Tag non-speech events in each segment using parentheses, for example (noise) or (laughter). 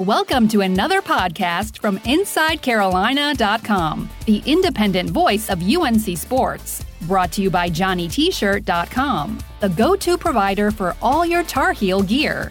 Welcome to another podcast from InsideCarolina.com, the independent voice of UNC Sports. Brought to you by JohnnyT-shirt.com, the go-to provider for all your Tar Heel gear.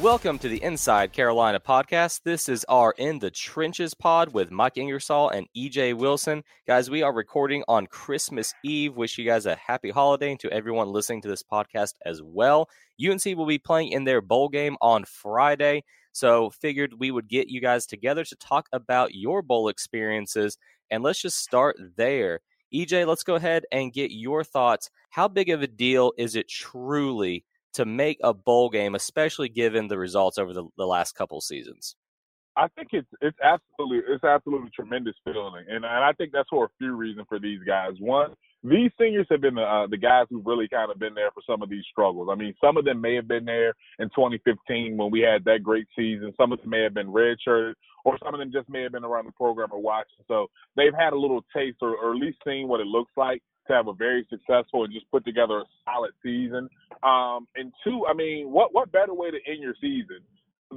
Welcome to the Inside Carolina podcast. This is our In the Trenches pod with Mike Ingersoll and EJ Wilson. Guys, we are recording on Christmas Eve. Wish you guys a happy holiday to everyone listening to this podcast as well. UNC will be playing in their bowl game on Friday. So figured we would get you guys together to talk about your bowl experiences. And let's just start there. EJ, let's go ahead and get your thoughts. How big of a deal is it truly to make a bowl game, especially given the results over the, the last couple seasons? I think it's it's absolutely it's absolutely tremendous feeling, and, and I think that's for a few reasons for these guys. One, these seniors have been the, uh, the guys who've really kind of been there for some of these struggles. I mean, some of them may have been there in 2015 when we had that great season. Some of them may have been redshirted, or some of them just may have been around the program or watching. So they've had a little taste, or, or at least seen what it looks like to have a very successful and just put together a solid season. Um, and two, I mean, what what better way to end your season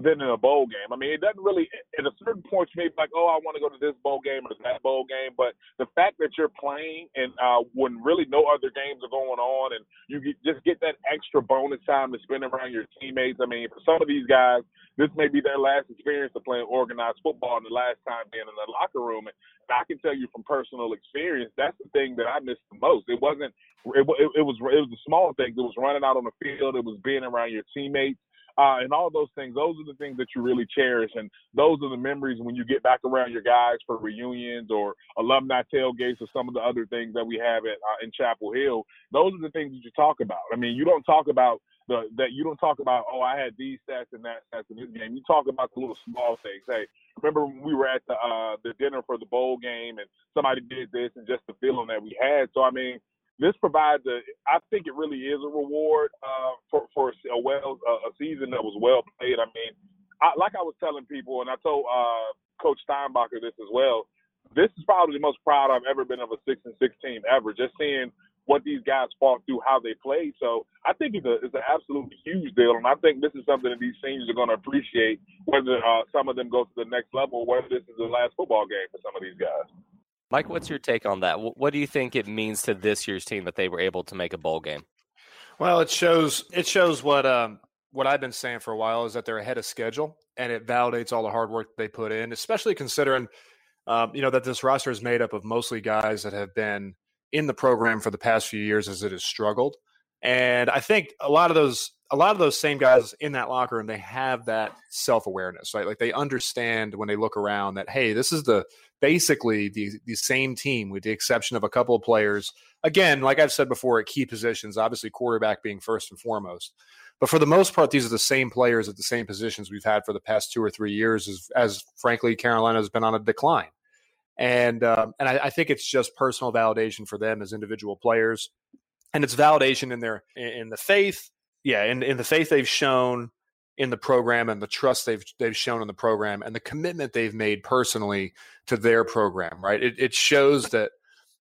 than in a bowl game. I mean, it doesn't really. At a certain point, you may be like, "Oh, I want to go to this bowl game or that bowl game," but the fact that you're playing and uh, when really no other games are going on, and you get, just get that extra bonus time to spend around your teammates. I mean, for some of these guys, this may be their last experience of playing organized football and the last time being in the locker room. And I can tell you from personal experience, that's the thing that I missed the most. It wasn't. It, it, it was. It was the small things. It was running out on the field. It was being around your teammates uh, and all those things. Those are the things that you really cherish, and those are the memories when you get back around your guys for reunions or alumni tailgates or some of the other things that we have at uh, in Chapel Hill. Those are the things that you talk about. I mean, you don't talk about the that you don't talk about. Oh, I had these stats and that stats in this game. You talk about the little small things. Hey, remember when we were at the uh, the dinner for the bowl game and somebody did this and just the feeling that we had. So I mean this provides a. I think it really is a reward uh, for for a well a season that was well played. I mean, I, like I was telling people, and I told uh, Coach Steinbacher this as well. This is probably the most proud I've ever been of a six and six team ever. Just seeing what these guys fought through, how they played. So I think it's a it's an absolutely huge deal, and I think this is something that these seniors are going to appreciate. Whether uh, some of them go to the next level, whether this is the last football game for some of these guys. Mike, what's your take on that? What do you think it means to this year's team that they were able to make a bowl game? Well, it shows it shows what um, what I've been saying for a while is that they're ahead of schedule, and it validates all the hard work they put in, especially considering um, you know that this roster is made up of mostly guys that have been in the program for the past few years as it has struggled. And I think a lot of those a lot of those same guys in that locker room, they have that self awareness, right? Like they understand when they look around that, hey, this is the basically the the same team with the exception of a couple of players. Again, like I've said before, at key positions, obviously quarterback being first and foremost. But for the most part, these are the same players at the same positions we've had for the past two or three years, as, as frankly Carolina has been on a decline. And um, and I, I think it's just personal validation for them as individual players, and it's validation in their in the faith yeah, in, in the faith they've shown in the program and the trust they've they've shown in the program and the commitment they've made personally to their program, right? It, it shows that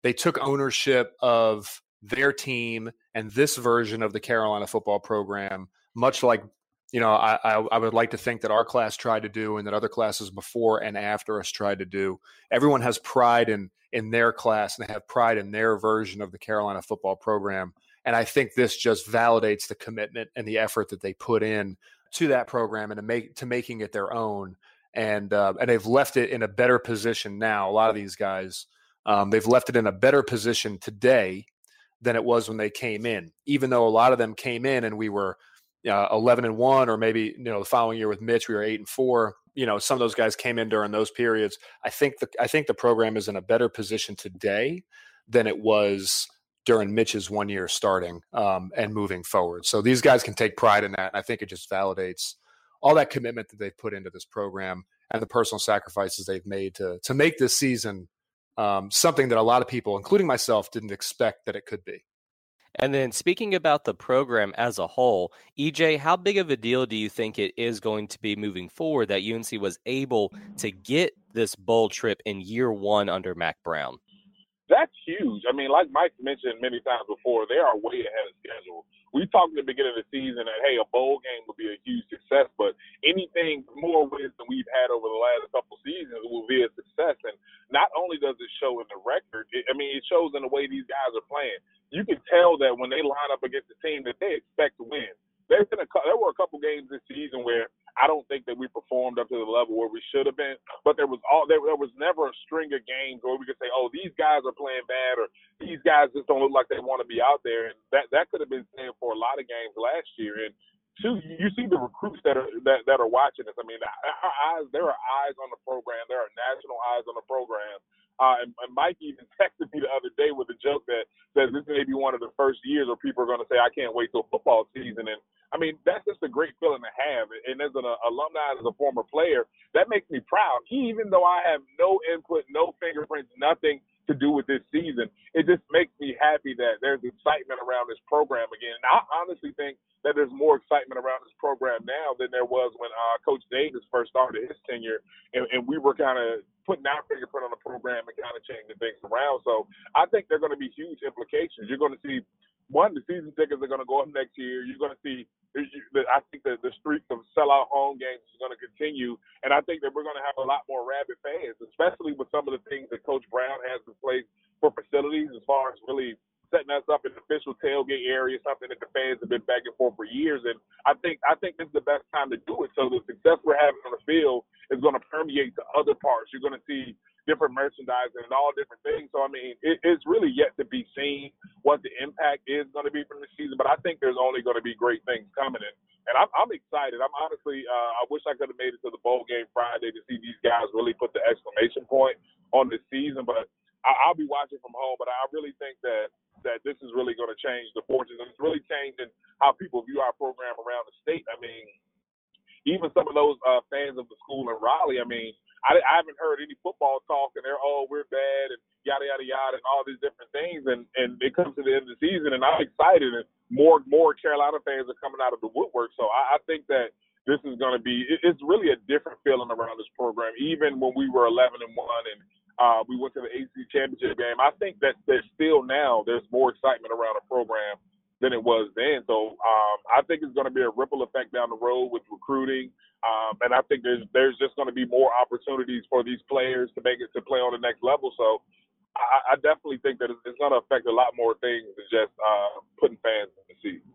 they took ownership of their team and this version of the Carolina football program, much like you know I, I, I would like to think that our class tried to do and that other classes before and after us tried to do. Everyone has pride in in their class and they have pride in their version of the Carolina football program. And I think this just validates the commitment and the effort that they put in to that program and to make to making it their own. And uh, and they've left it in a better position now. A lot of these guys, um, they've left it in a better position today than it was when they came in. Even though a lot of them came in and we were uh, 11 and 1 or maybe you know the following year with Mitch we were 8 and 4 you know some of those guys came in during those periods I think the I think the program is in a better position today than it was during Mitch's one year starting um, and moving forward. So these guys can take pride in that. And I think it just validates all that commitment that they've put into this program and the personal sacrifices they've made to to make this season um, something that a lot of people, including myself, didn't expect that it could be. And then speaking about the program as a whole, EJ, how big of a deal do you think it is going to be moving forward that UNC was able to get this bowl trip in year one under Mack Brown? That's huge. I mean, like Mike mentioned many times before, they are way ahead of schedule. We talked at the beginning of the season that hey, a bowl game would be a huge success, but anything more wins than we've had over the last couple seasons will be a success. And not only does it show in the record, it, I mean, it shows in the way these guys are playing. You can tell that when they line up against a team that they expect to win. There's been a, there were a couple games this season where I don't think that we performed up to the level where we should have been. But there was all there, there was never a string of games where we could say, oh, these guys are playing bad or these guys just don't look like they want to be out there. And that that could have been said for a lot of games last year. And two, you see the recruits that are that, that are watching us. I mean, our eyes there are eyes on the program. There are national eyes on the program. Uh, and, and Mike even (laughs) texted me the other day with a joke that says this may be one of the first years where people are going to say, I can't wait till football season. And I mean, that's just a great feeling to have. And as an alumni, as a former player, that makes me proud. Even though I have no input, no fingerprints, nothing to do with this season, it just makes me happy that there's excitement around this program again. And I honestly think that there's more excitement around this program now than there was when uh, Coach Davis first started his tenure, and, and we were kind of putting our fingerprint on the program and kind of changing things around. So I think there are going to be huge implications. You're going to see one, the season tickets are going to go up next year. You're going to see, I think that the streak of sellout home games is going to continue, and I think that we're going to have a lot more rabid fans, especially with some of the things that Coach Brown has in place for facilities as far as really setting us up in the official tailgate area, something that the fans have been begging for for years. And I think I think this is the best time to do it. So the success we're having on the field is going to permeate to other parts. You're going to see different merchandise and all different things. So I mean, it, it's really yet to be seen what the impact is going to be from the season. But I think there's only going to be great things coming in, and I'm, I'm excited. I'm honestly, uh, I wish I could have made it to the bowl game Friday to see these guys really put the exclamation point on the season. But I, I'll be watching from home. But I really think that that this is really going to change the fortunes, and it's really changing how people view our program around the state. I mean, even some of those uh, fans of the school in Raleigh. I mean I, I haven't heard any football talk, and they're oh we're bad and yada yada yada and all these different things, and and it comes to the end of the season, and I'm excited, and more more Carolina fans are coming out of the woodwork. So I, I think that this is going to be it, it's really a different feeling around this program. Even when we were 11 and one and uh, we went to the ACC championship game, I think that there's still now there's more excitement around the program than it was then. So um, I think it's going to be a ripple effect down the road with recruiting. Um, and I think there's there's just going to be more opportunities for these players to make it to play on the next level. So I, I definitely think that it's, going to affect a lot more things than just uh, putting fans in the seats.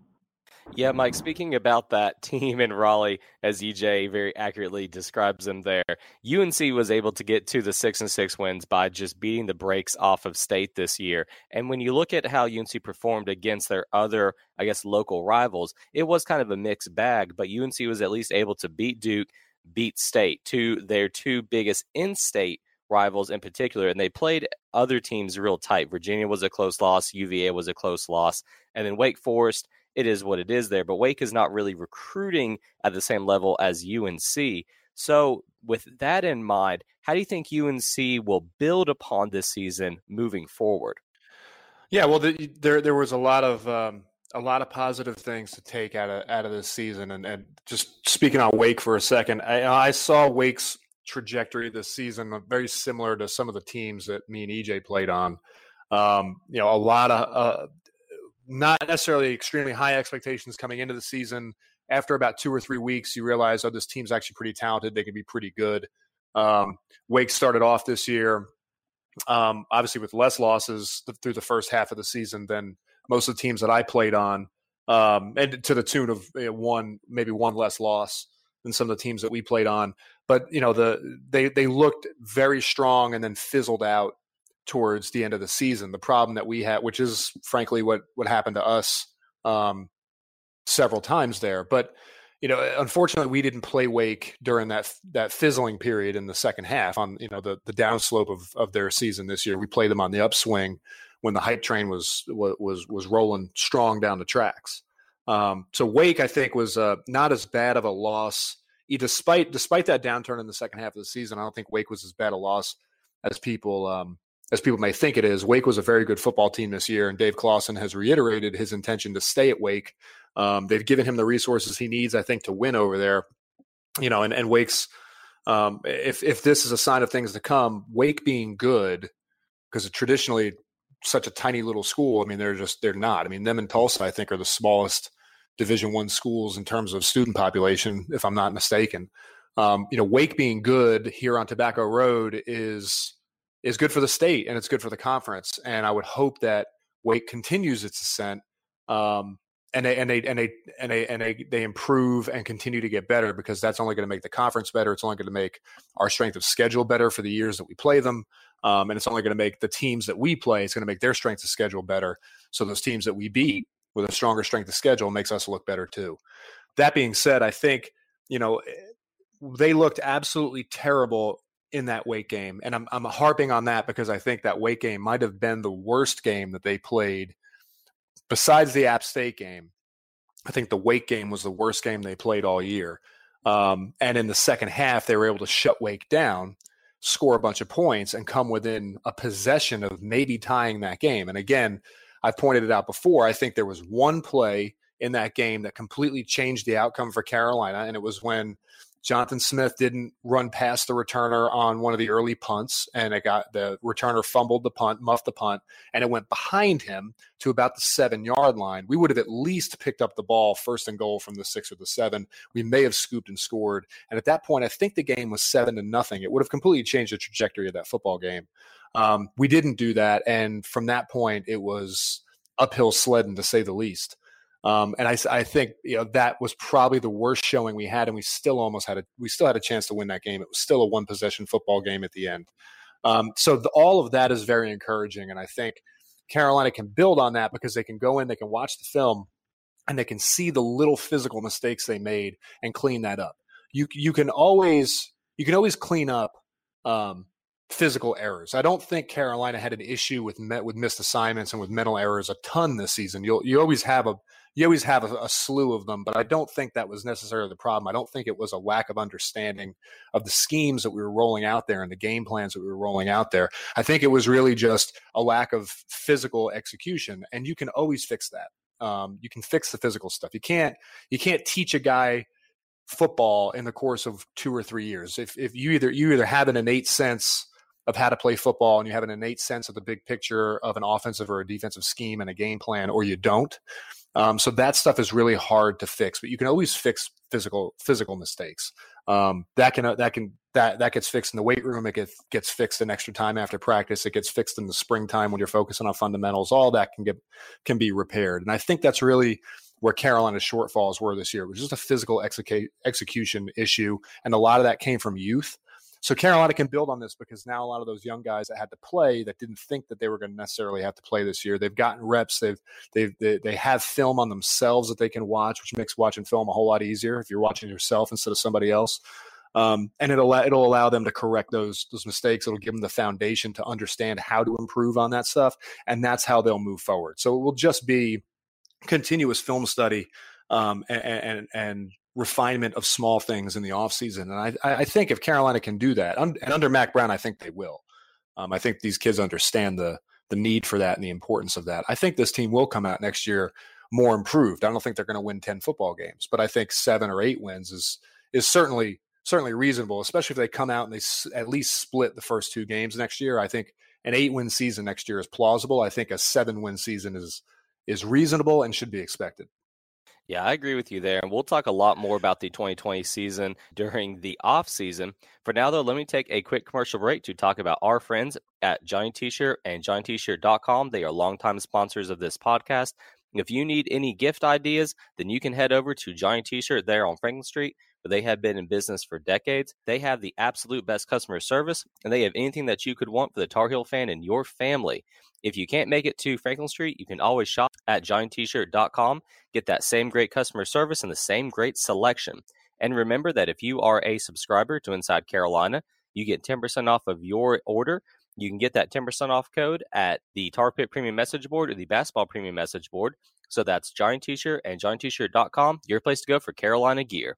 Yeah, Mike, speaking about that (laughs) team in Raleigh, as EJ very accurately describes them there, UNC was able to get to the six and six wins by just beating the brakes off of state this year. And when you look at how UNC performed against their other, I guess, local rivals, it was kind of a mixed bag, but UNC was at least able to beat Duke, beat state, to their two biggest in state rivals in particular, and they played other teams real tight. Virginia was a close loss, UVA was a close loss, and then Wake Forest it is what it is there. But Wake is not really recruiting at the same level as UNC. So, with that in mind, how do you think UNC will build upon this season moving forward? Yeah, well, the, there there was a lot of um, a lot of positive things to take out of out of this season, and, and just speaking on Wake for a second, I, I saw Wake's trajectory this season uh, very similar to some of the teams that me and EJ played on. Um, you know, a lot of uh, not necessarily extremely high expectations coming into the season. After about two or three weeks, you realize, oh, this team's actually pretty talented. They can be pretty good. Um, Wake started off this year, um, obviously with less losses th- through the first half of the season than most of the teams that I played on, um, and to the tune of you know, one, maybe one less loss than some of the teams that we played on. But you know, the they they looked very strong and then fizzled out towards the end of the season. The problem that we had, which is frankly what what happened to us um, several times there, but you know, unfortunately, we didn't play Wake during that that fizzling period in the second half on you know the the downslope of of their season this year. We played them on the upswing when the hype train was was was rolling strong down the tracks. Um, so Wake, I think, was uh, not as bad of a loss, despite despite that downturn in the second half of the season. I don't think Wake was as bad a loss as people um, as people may think it is, Wake was a very good football team this year, and Dave Clawson has reiterated his intention to stay at Wake. Um, they've given him the resources he needs, I think, to win over there. You know, and, and Wake's um, if if this is a sign of things to come, Wake being good because traditionally such a tiny little school. I mean, they're just they're not. I mean, them and Tulsa, I think, are the smallest Division One schools in terms of student population, if I'm not mistaken. Um, you know, Wake being good here on Tobacco Road is is good for the state and it's good for the conference. And I would hope that Wake continues its ascent. Um, and they and they and they and they and they they improve and continue to get better because that's only going to make the conference better. It's only going to make our strength of schedule better for the years that we play them, um, and it's only going to make the teams that we play. It's going to make their strength of schedule better. So those teams that we beat with a stronger strength of schedule makes us look better too. That being said, I think you know they looked absolutely terrible in that Wake game, and I'm I'm harping on that because I think that Wake game might have been the worst game that they played besides the App State game, I think the Wake game was the worst game they played all year. Um, and in the second half, they were able to shut Wake down, score a bunch of points, and come within a possession of maybe tying that game. And again, I pointed it out before. I think there was one play in that game that completely changed the outcome for Carolina, and it was when Jonathan Smith didn't run past the returner on one of the early punts, and it got the returner fumbled the punt, muffed the punt, and it went behind him to about the seven yard line. We would have at least picked up the ball first and goal from the six or the seven. We may have scooped and scored. And at that point, I think the game was seven to nothing. It would have completely changed the trajectory of that football game. Um, we didn't do that, and from that point, it was uphill sledding to say the least. Um, and I, I think you know that was probably the worst showing we had, and we still almost had a we still had a chance to win that game. It was still a one possession football game at the end. Um, so the, all of that is very encouraging, and I think Carolina can build on that because they can go in, they can watch the film, and they can see the little physical mistakes they made and clean that up. You you can always you can always clean up um, physical errors. I don't think Carolina had an issue with met with missed assignments and with mental errors a ton this season. You'll you always have a you always have a, a, slew of them, but I don't think that was necessarily the problem. I don't think it was a lack of understanding of the schemes that we were rolling out there and the game plans that we were rolling out there. I think it was really just a lack of physical execution, and you can always fix that. Um, you can fix the physical stuff. You can't you can't teach a guy football in the course of two or three years. If if you either you either have an innate sense of how to play football and you have an innate sense of the big picture of an offensive or a defensive scheme and a game plan, or you don't. Um, so that stuff is really hard to fix, but you can always fix physical physical mistakes. Um, that can that can that that gets fixed in the weight room. It gets gets fixed in extra time after practice. It gets fixed in the springtime when you're focusing on fundamentals. All that can get can be repaired, and I think that's really where Carolina's shortfalls were this year. It was just a physical execu- execution issue, and a lot of that came from youth. So Carolina can build on this because now a lot of those young guys that had to play that didn't think that they were going to necessarily have to play this year, they've gotten reps. They've they've they, they have film on themselves that they can watch, which makes watching film a whole lot easier if you're watching yourself instead of somebody else. Um, and it'll it'll allow them to correct those those mistakes. It'll give them the foundation to understand how to improve on that stuff, and that's how they'll move forward. So it will just be continuous film study um, and, and, and refinement of small things in the offseason. And I, I think if Carolina can do that, and under Mack Brown, I think they will. Um, I think these kids understand the the need for that and the importance of that. I think this team will come out next year more improved. I don't think they're going to win ten football games, but I think seven or eight wins is is certainly certainly reasonable, especially if they come out and they s- at least split the first two games next year. I think an eight win season next year is plausible. I think a seven win season is is reasonable and should be expected. Yeah, I agree with you there. And we'll talk a lot more about the 2020 season during the off season. For now, though, let me take a quick commercial break to talk about our friends at Johnny T-Shirt and JohnnyT-Shirt.com. They are longtime sponsors of this podcast. If you need any gift ideas, then you can head over to Johnny T-Shirt there on Franklin Street, where they have been in business for decades. They have the absolute best customer service, and they have anything that you could want for the Tar Heel fan and your family. If you can't make it to Franklin Street, you can always shop at JohnnyT-Shirt.com. Get that same great customer service and the same great selection. And remember that if you are a subscriber to Inside Carolina, you get 10% off of your order. You can get that 10% off code at the Tar Pit Premium Message Board or the Basketball Premium Message Board. So that's Johnny T-Shirt and JohnnyT-Shirt.com, your place to go for Carolina gear.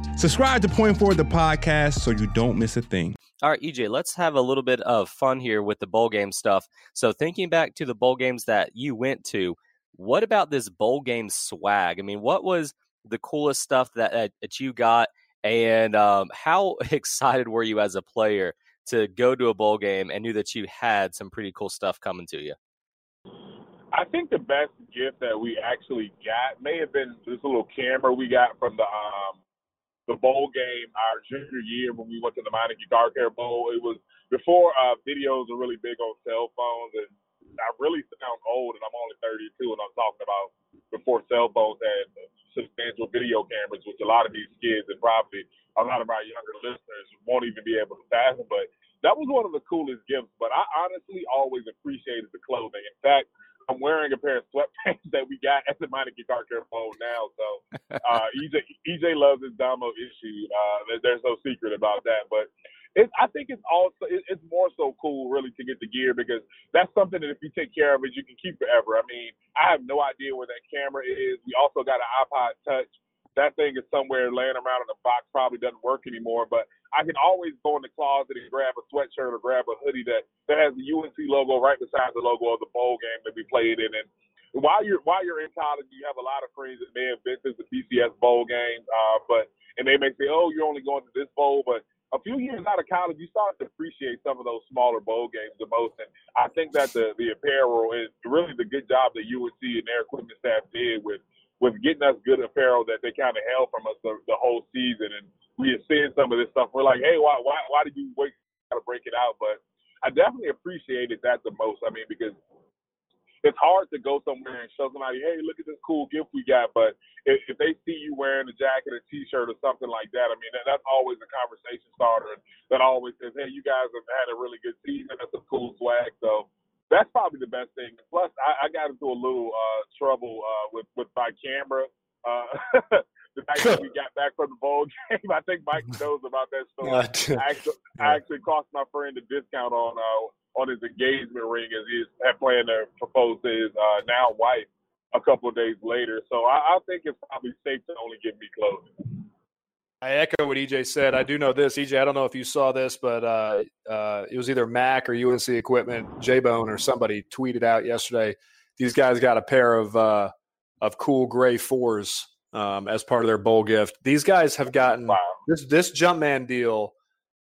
Subscribe to Point Forward the podcast so you don't miss a thing. All right, EJ, let's have a little bit of fun here with the bowl game stuff. So, thinking back to the bowl games that you went to, what about this bowl game swag? I mean, what was the coolest stuff that that, that you got, and um, how (laughs) excited were you as a player to go to a bowl game and knew that you had some pretty cool stuff coming to you? I think the best gift that we actually got may have been this little camera we got from the um, the bowl game our junior year when we went to the Meineke Car Care Bowl. It was before uh, videos were really big on cell phones, and I really sound old, and I'm only 32, and I'm talking about before cell phones had substantial video cameras, which a lot of these kids and probably a lot of our younger listeners won't even be able to fathom. But that was one of the coolest gifts. But I honestly always appreciated the clothing. In fact, I'm wearing a pair of sweatpants (laughs) that we got at the Meineke Car Care Bowl now. So uh, (laughs) EJ EJ loves his Damo issue. Uh, there's no secret about that. But it, I think it's also it, it's more so cool really to get the gear because that's something that if you take care of it, you can keep forever. I mean, I have no idea where that camera is. We also got an iPod Touch. That thing is somewhere laying around in a box, probably doesn't work anymore. But I can always go in the closet and grab a sweatshirt or grab a hoodie that that has the UNC logo right beside the logo of the bowl game that we played in. And while you're while you're in college, you have a lot of friends that may have been to the BCS bowl games, uh, but and they may say, "Oh, you're only going to this bowl," but a few years out of college, you start to appreciate some of those smaller bowl games the most. And I think that the the apparel is really the good job that UNC and their equipment staff did with with getting us good apparel that they kind of held from us the, the whole season. And we are seeing some of this stuff. We're like, hey, why why why did you wait to break it out? But I definitely appreciated that the most. I mean, because it's hard to go somewhere and show somebody, hey, look at this cool gift we got. But if, if they see you wearing a jacket, a T-shirt, or something like that, I mean, that, that's always a conversation starter. That always says, hey, you guys have had a really good season. That's some cool swag. So that's probably the best thing. Plus, I, I got into a little uh, trouble uh, with with my camera. Uh, (laughs) the night that we got back from the bowl (laughs) game, I think Mike (laughs) knows about that story. I actually, I actually cost my friend a discount on uh, on his engagement ring as he had planned to propose to his uh, now wife a couple of days later. So I, I think it's probably safe to only give me clothing. I echo what EJ said. I do know this, EJ. I don't know if you saw this, but uh, uh, it was either Mack or UNC Equipment, J Bone or somebody tweeted out yesterday. These guys got a pair of uh, of cool gray fours um, as part of their bowl gift. These guys have gotten wow. this this Jumpman deal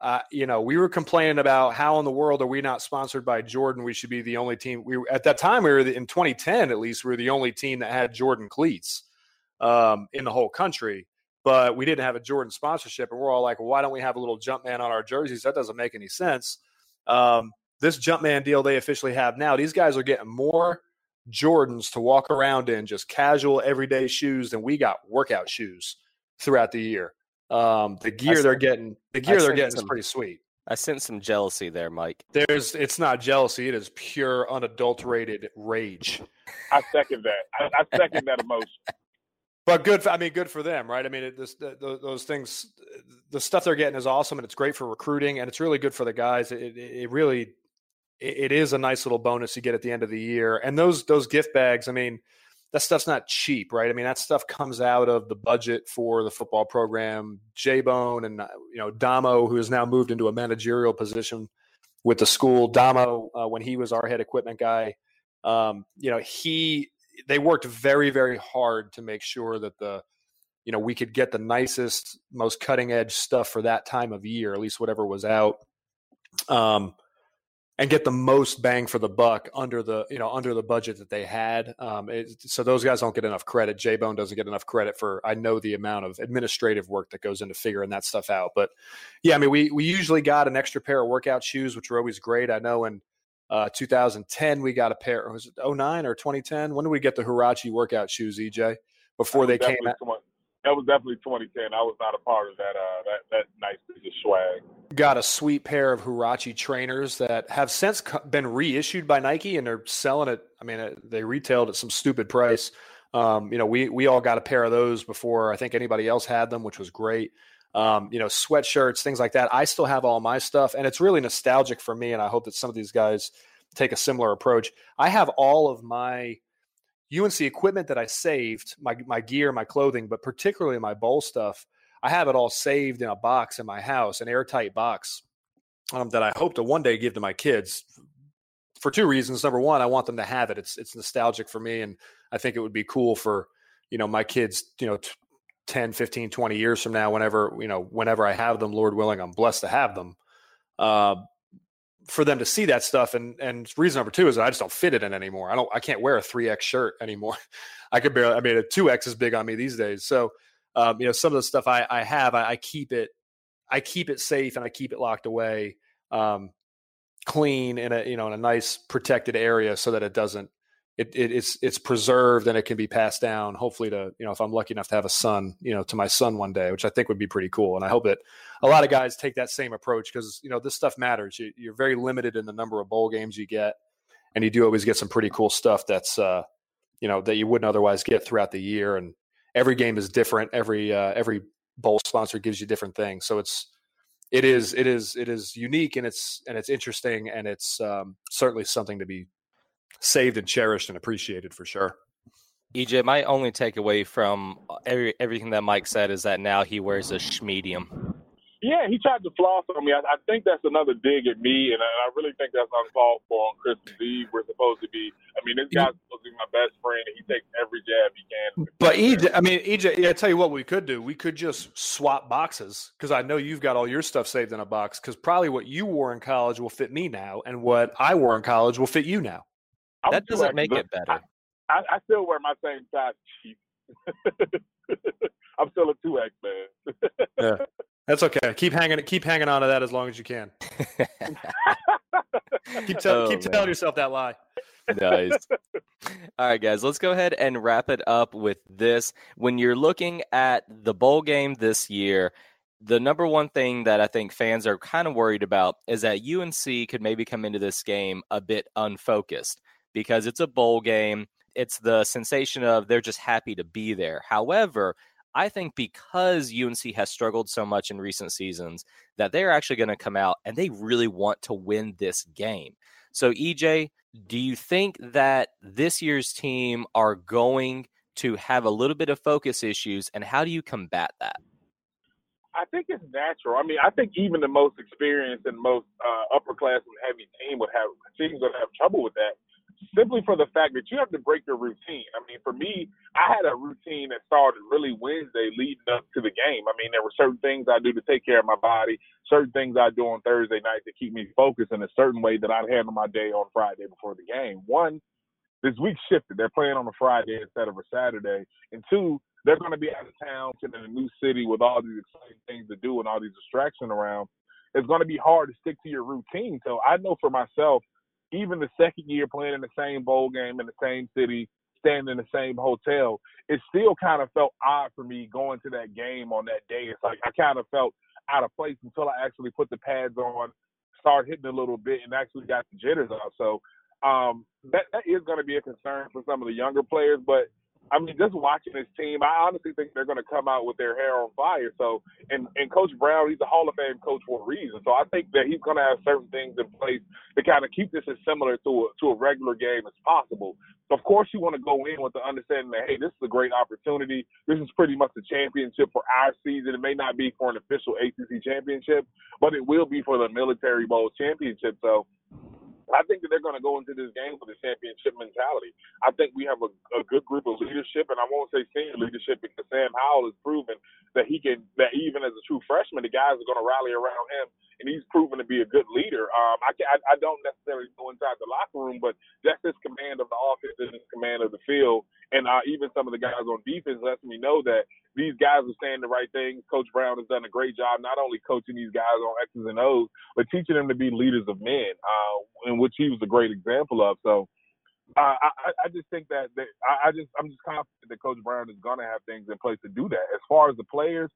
uh, you know, we were complaining about how in the world are we not sponsored by Jordan? We should be the only team. We at that time we were the, in 2010 at least we were the only team that had Jordan cleats um, in the whole country, but we didn't have a Jordan sponsorship, and we're all like, well, why don't we have a little Jumpman on our jerseys? That doesn't make any sense. Um, this Jumpman deal they officially have now, these guys are getting more Jordans to walk around in, just casual everyday shoes, than we got workout shoes throughout the year. Um, the gear they're getting, the gear they're getting some, is pretty sweet. I sense some jealousy there, Mike. There's, it's not jealousy; it is pure, unadulterated rage. I second that. I, I second that emotion. But good, for, I mean, good for them, right? I mean, it, this, the, those things, the stuff they're getting is awesome, and it's great for recruiting, and it's really good for the guys. It, it, really, it is a nice little bonus you get at the end of the year. And those those gift bags, I mean, that stuff's not cheap, right? I mean, that stuff comes out of the budget for the football program. J Bone and uh, you know Damo, who has now moved into a managerial position with the school. Damo, uh, when he was our head equipment guy, um, you know, he they worked very very hard to make sure that the you know we could get the nicest, most cutting edge stuff for that time of year, at least whatever was out. Um, and get the most bang for the buck under the you know under the budget that they had. Um, it, so those guys don't get enough credit. J Bone doesn't get enough credit for I know the amount of administrative work that goes into figuring that stuff out. But yeah, I mean we we usually got an extra pair of workout shoes, which were always great. I know in uh, 2010 we got a pair. Was it 09 or 2010? When did we get the Huarache workout shoes, EJ? Before they came out that was definitely 2010. I was not a part of that uh, that that nice piece of swag. Got a sweet pair of Huarache trainers that have since been reissued by Nike, and they're selling it. I mean, uh, they retailed at some stupid price. Um, you know, we we all got a pair of those before I think anybody else had them, which was great. Um, you know, sweatshirts, things like that. I still have all my stuff, and it's really nostalgic for me. And I hope that some of these guys take a similar approach. I have all of my UNC equipment that I saved, my my gear, my clothing, but particularly my bowl stuff. I have it all saved in a box in my house, an airtight box um, that I hope to one day give to my kids for two reasons. Number one, I want them to have it. It's it's nostalgic for me, and I think it would be cool for you know my kids. You know, t- 10, 15, 20 years from now, whenever you know, whenever I have them, Lord willing, I'm blessed to have them. Uh, for them to see that stuff, and and reason number two is I just don't fit it in anymore. I don't. I can't wear a three X shirt anymore. (laughs) I could barely. I mean, a two X is big on me these days. So, um, you know, some of the stuff I, I have, I, I keep it. I keep it safe and I keep it locked away. Um, clean in a you know in a nice protected area so that it doesn't it, it, it's it's preserved and it can be passed down hopefully to you know if i'm lucky enough to have a son you know to my son one day which i think would be pretty cool. And i hope that a lot of guys take that same approach because you know this stuff matters. You, you're very limited in the number of bowl games you get and you do always get some pretty cool stuff that's uh you know that you wouldn't otherwise get throughout the year. And every game is different. Every uh every bowl sponsor gives you different things. So it's it is it is it is unique and it's and it's interesting and it's um, certainly something to be saved and cherished and appreciated for sure. EJ, my only takeaway from uh, every, everything that Mike said is that now he wears a schmedium. Yeah, he tried to floss on me. I, I think that's another dig at me, and I, I really think that's uncalled for on Christmas Eve. We're supposed to be. I mean, this guy's supposed to be my best friend, and he takes every jab he can. But EJ, I mean, EJ, yeah, I tell you what, we could do. We could just swap boxes because I know you've got all your stuff saved in a box. Because probably what you wore in college will fit me now, and what I wore in college will fit you now. That doesn't make it better. I, I, still wear my same size cheap. (laughs) I'm still a two X man. yeah. (laughs) That's okay. Keep hanging. Keep hanging on to that as long as you can. (laughs) keep, tell, oh, keep telling yourself that lie. nice. All right, guys, let's go ahead and wrap it up with this. When you're looking at the bowl game this year, the number one thing that I think fans are kind of worried about is that UNC could maybe come into this game a bit unfocused because it's a bowl game. It's the sensation of they're just happy to be there. However, I think because UNC has struggled so much in recent seasons that they're actually going to come out and they really want to win this game. So, EJ, do you think that this year's team are going to have a little bit of focus issues, and how do you combat that? I think it's natural. I mean, I think even the most experienced and most uh, upperclassmen heavy team would have teams would have trouble with that simply for the fact that you have to break your routine. I mean, for me, I had a routine that started really Wednesday leading up to the game. I mean, there were certain things I do to take care of my body, certain things I do on Thursday night to keep me focused in a certain way that I'd handle my day on Friday before the game. One, this week shifted. They're playing on a Friday instead of a Saturday. And two, they're going to be out of town in a new city with all these exciting things to do and all these distractions around. It's going to be hard to stick to your routine. So I know for myself – even the second year playing in the same bowl game in the same city, staying in the same hotel, it still kind of felt odd for me going to that game on that day. It's like I kind of felt out of place until I actually put the pads on, started hitting a little bit, and actually got the jitters off. So um, that that is going to be a concern for some of the younger players, but I mean, just watching this team, I honestly think they're going to come out with their hair on fire. So, and and Coach Brown, he's a Hall of Fame coach for a reason. So I think that he's going to have certain things in place to kind of keep this as similar to a, to a regular game as possible. Of course, you want to go in with the understanding that hey, this is a great opportunity. This is pretty much the championship for our season. It may not be for an official ACC championship, but it will be for the Military Bowl championship. So I think that they're going to go into this game with a championship mentality. I think we have a, a good group of leadership, and I won't say senior leadership because Sam Howell has proven that he can, that even as a true freshman, the guys are going to rally around him, and he's proven to be a good leader. Um, I, I, I don't necessarily go inside the locker room, but just his command of the offense and his command of the field, and uh, even some of the guys on defense lets me know that these guys are saying the right things. Coach Brown has done a great job not only coaching these guys on X's and O's, but teaching them to be leaders of men, uh, in which he was a great example of. So uh, I, I just think that, that I, I just I'm just confident that Coach Brown is going to have things in place to do that. As far as the players,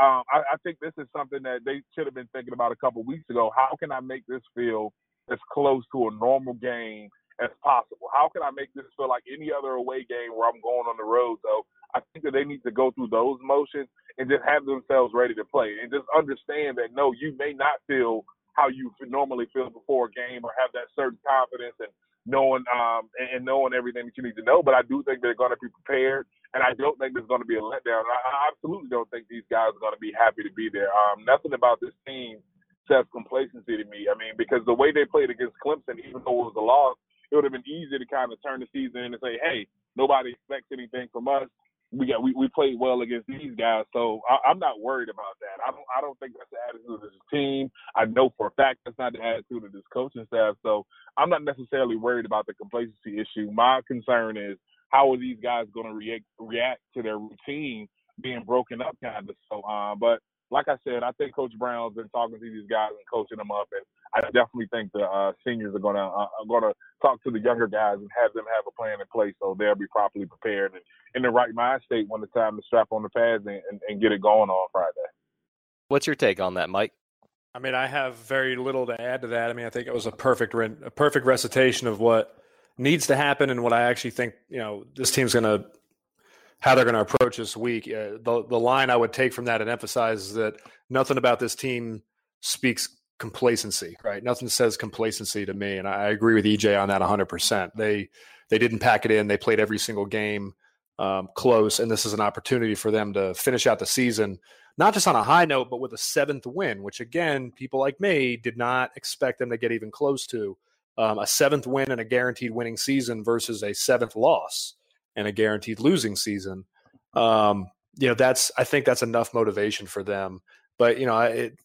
um, I, I think this is something that they should have been thinking about a couple weeks ago. How can I make this feel as close to a normal game as possible? How can I make this feel like any other away game where I'm going on the road? So I think that they need to go through those motions and just have themselves ready to play and just understand that no, you may not feel how you normally feel before a game or have that certain confidence and knowing um, and, knowing everything that you need to know. But I do think they're going to be prepared, and I don't think there's going to be a letdown. I, I absolutely don't think these guys are going to be happy to be there. Um, nothing about this team says complacency to me. I mean, because the way they played against Clemson, even though it was a loss, it would have been easy to kind of turn the season and say, hey, nobody expects anything from us we got we, we played well against these guys, so I, am not worried about that. I don't I don't think that's the attitude of this team. I know for a fact that's not the attitude of this coaching staff. So I'm not necessarily worried about the complacency issue. My concern is how are these guys going to react react to their routine being broken up, kind of. So, uh, but like I said, I think Coach Brown's been talking to these guys and coaching them up, and I definitely think the uh, seniors are gonna uh, are gonna talk to the younger guys and have them have a plan in place so they'll be properly prepared and in the right mind state when the time to strap on the pads and, and, and get it going on Friday. What's your take on that, Mike? I mean, I have very little to add to that. I mean, I think it was a perfect a perfect recitation of what needs to happen and what I actually think you know this team's going to how they're going to approach this week. Uh, the the line I would take from that and emphasize is that nothing about this team speaks complacency, right? Nothing says complacency to me, and I agree with EJ on that 100%. They they didn't pack it in. They played every single game um, close, and this is an opportunity for them to finish out the season not just on a high note, but with a seventh win, which again, people like me did not expect them to get even close to. Um, a seventh win and a guaranteed winning season versus a seventh loss and a guaranteed losing season. Um, you know, that's I think that's enough motivation for them. But you know, it,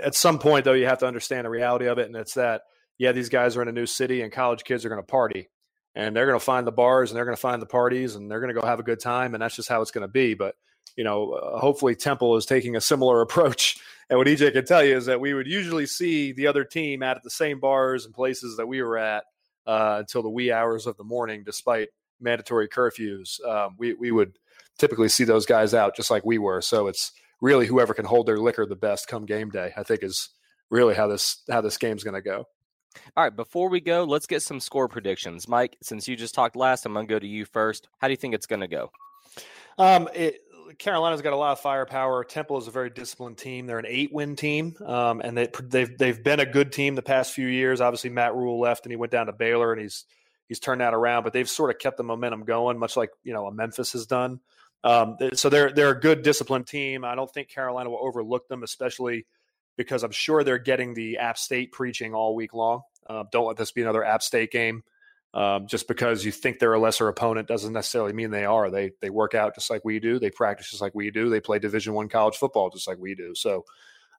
at some point though, you have to understand the reality of it, and it's that yeah, these guys are in a new city, and college kids are going to party, and they're going to find the bars, and they're going to find the parties, and they're going to go have a good time, and that's just how it's going to be. But you know, uh, hopefully Temple is taking a similar (laughs) approach. And what EJ can tell you is that we would usually see the other team out at the same bars and places that we were at uh, until the wee hours of the morning, despite mandatory curfews. Um, we we would typically see those guys out just like we were. So it's really whoever can hold their liquor the best come game day. I think is really how this how this game's going to go. All right, before we go, let's get some score predictions. Mike, since you just talked last, I'm going to go to you first. How do you think it's going to go? Um, it, Carolina's got a lot of firepower. Temple is a very disciplined team. They're an eight-win team, um, and they, they've they've been a good team the past few years. Obviously, Matt Rhule left and he went down to Baylor, and he's he's turned that around. But they've sort of kept the momentum going, much like you know a Memphis has done. Um, so they're they're a good disciplined team. I don't think Carolina will overlook them, especially because I'm sure they're getting the App State preaching all week long. Uh, don't let this be another App State game. Um, just because you think they're a lesser opponent doesn't necessarily mean they are. They they work out just like we do. They practice just like we do. They play Division One college football just like we do. So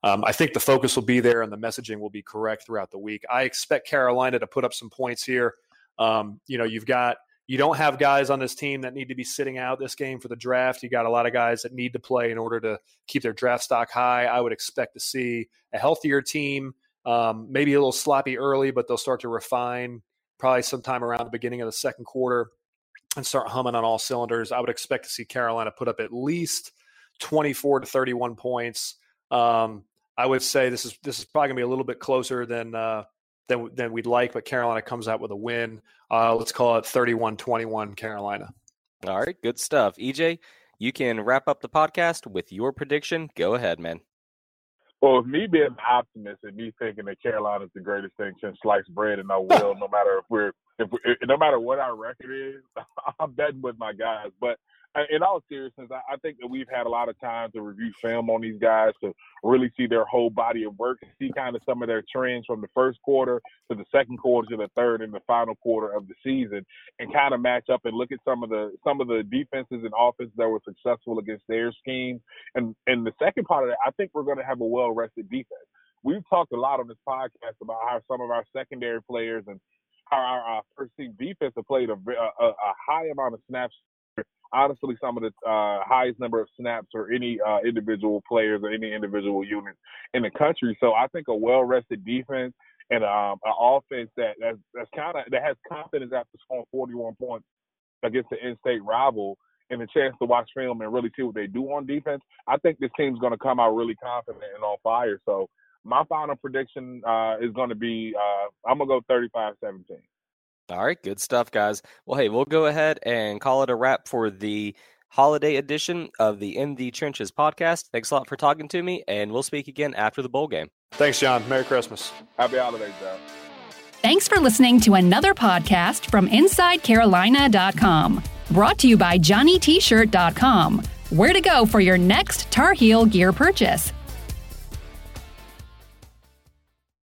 um, I think the focus will be there and the messaging will be correct throughout the week. I expect Carolina to put up some points here. Um, you know, you've got you don't have guys on this team that need to be sitting out this game for the draft. You got a lot of guys that need to play in order to keep their draft stock high. I would expect to see a healthier team, um, maybe a little sloppy early, but they'll start to refine probably sometime around the beginning of the second quarter and start humming on all cylinders. I would expect to see Carolina put up at least 24 to 31 points. Um, I would say this is this is probably going to be a little bit closer than uh, than than we'd like, but Carolina comes out with a win. Uh, let's call it 31-21 Carolina. All right, good stuff. EJ, you can wrap up the podcast with your prediction. Go ahead, man. Well, with me being an optimist and me thinking that Carolina is the greatest thing since sliced bread, and I will, (laughs) no matter if we're, if we, no matter what our record is, (laughs) I'm betting with my guys. But in all seriousness, I, think that we've had a lot of time to review film on these guys to really see their whole body of work, see kind of some of their trends from the first quarter to the second quarter to the third and the final quarter of the season, and kind of match up and look at some of the some of the defenses and offenses that were successful against their schemes. And and the second part of that, I think we're going to have a well rested defense. We've talked a lot on this podcast about how some of our secondary players and how our, our first team defense have played a, a, a high amount of snaps honestly some of the uh, highest number of snaps for any uh, individual players or any individual unit in the country. So I think a well-rested defense and um, an offense that that's, that's kind of that has confidence after scoring 41 points against the in-state rival and a chance to watch film and really see what they do on defense. I think this team's going to come out really confident and on fire. So my final prediction uh, is going to be uh, I'm going to go 35-17. All right, good stuff, guys. Well, hey, we'll go ahead and call it a wrap for the holiday edition of the In the Trenches podcast. Thanks a lot for talking to me, and we'll speak again after the bowl game. Thanks, John. Merry Christmas. Happy holidays, John. Thanks for listening to another podcast from InsideCarolina.com. Brought to you by JohnnyT-shirt.com. Where to go for your next Tar Heel gear purchase.